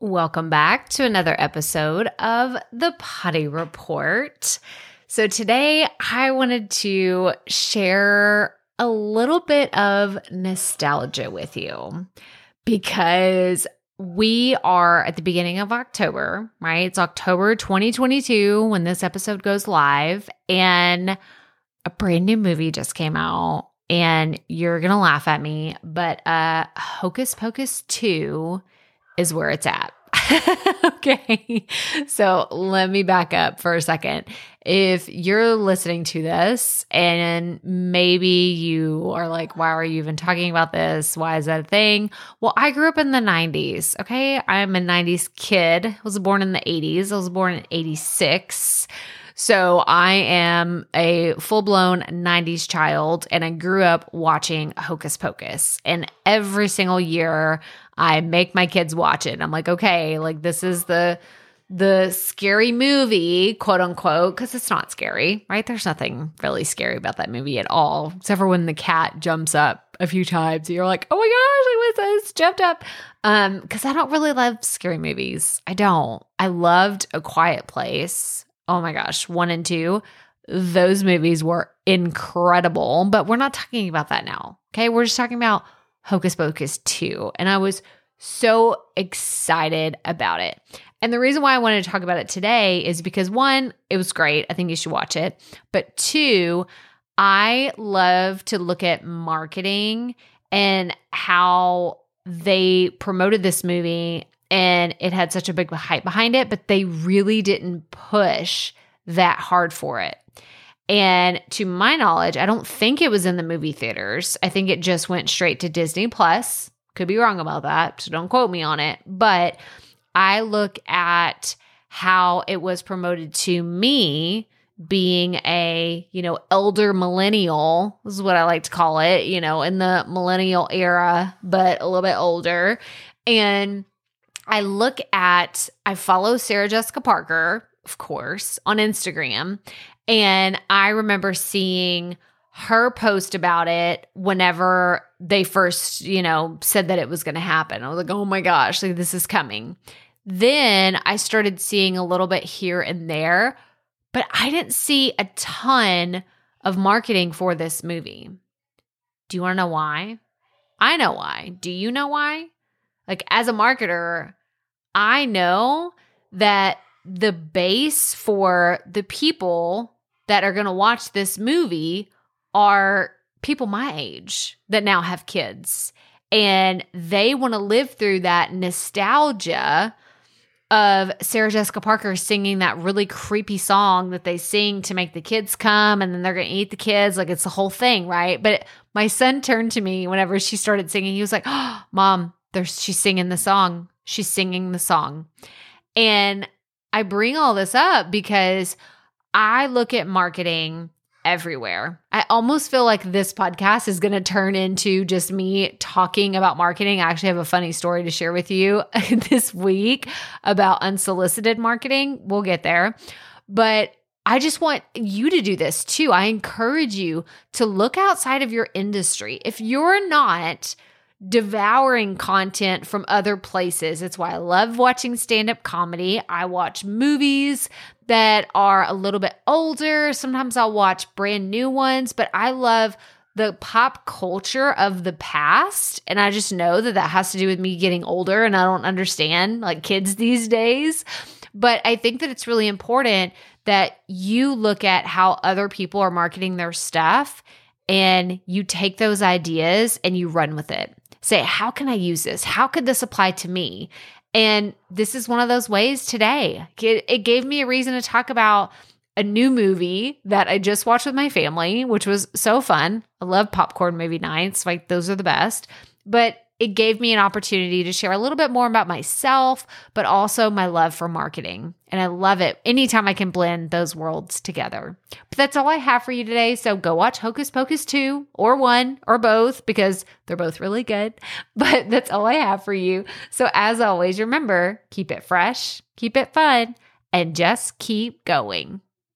Welcome back to another episode of the Potty Report. So, today I wanted to share a little bit of nostalgia with you because we are at the beginning of October, right? It's October 2022 when this episode goes live, and a brand new movie just came out. And you're gonna laugh at me, but uh Hocus Pocus 2 is where it's at. okay. So let me back up for a second. If you're listening to this and maybe you are like, why are you even talking about this? Why is that a thing? Well, I grew up in the 90s. Okay. I'm a 90s kid. I was born in the 80s. I was born in 86. So I am a full blown 90s child and I grew up watching Hocus Pocus. And every single year I make my kids watch it. I'm like, okay, like this is the the scary movie, quote unquote, because it's not scary, right? There's nothing really scary about that movie at all, except for when the cat jumps up a few times. You're like, oh my gosh, like was this? Jumped up. Um, because I don't really love scary movies. I don't. I loved A Quiet Place oh my gosh, one and two, those movies were incredible. But we're not talking about that now. Okay. We're just talking about Hocus Pocus 2. And I was so excited about it. And the reason why I wanted to talk about it today is because one, it was great. I think you should watch it. But two, I love to look at marketing and how they promoted this movie and it had such a big hype behind it, but they really didn't push that hard for it. And to my knowledge, I don't think it was in the movie theaters. I think it just went straight to Disney Plus. Could be wrong about that, so don't quote me on it. But I look at how it was promoted to me being a, you know, elder millennial. This is what I like to call it, you know, in the millennial era, but a little bit older. And I look at, I follow Sarah Jessica Parker, of course, on Instagram. And I remember seeing her post about it whenever they first, you know, said that it was going to happen. I was like, oh my gosh, like this is coming. Then I started seeing a little bit here and there, but I didn't see a ton of marketing for this movie. Do you want to know why? I know why. Do you know why? Like, as a marketer, I know that the base for the people that are going to watch this movie are people my age that now have kids. And they want to live through that nostalgia of Sarah Jessica Parker singing that really creepy song that they sing to make the kids come and then they're going to eat the kids. Like it's the whole thing, right? But my son turned to me whenever she started singing. He was like, oh, Mom, there's she's singing the song. She's singing the song. And I bring all this up because I look at marketing everywhere. I almost feel like this podcast is going to turn into just me talking about marketing. I actually have a funny story to share with you this week about unsolicited marketing. We'll get there. But I just want you to do this too. I encourage you to look outside of your industry. If you're not devouring content from other places. It's why I love watching stand up comedy. I watch movies that are a little bit older. Sometimes I'll watch brand new ones, but I love the pop culture of the past. And I just know that that has to do with me getting older and I don't understand like kids these days. But I think that it's really important that you look at how other people are marketing their stuff and you take those ideas and you run with it say, how can I use this? How could this apply to me? And this is one of those ways today. It, it gave me a reason to talk about a new movie that I just watched with my family, which was so fun. I love popcorn movie nights, like those are the best. But it gave me an opportunity to share a little bit more about myself, but also my love for marketing. And I love it anytime I can blend those worlds together. But that's all I have for you today. So go watch Hocus Pocus 2 or 1 or both because they're both really good. But that's all I have for you. So as always, remember keep it fresh, keep it fun, and just keep going.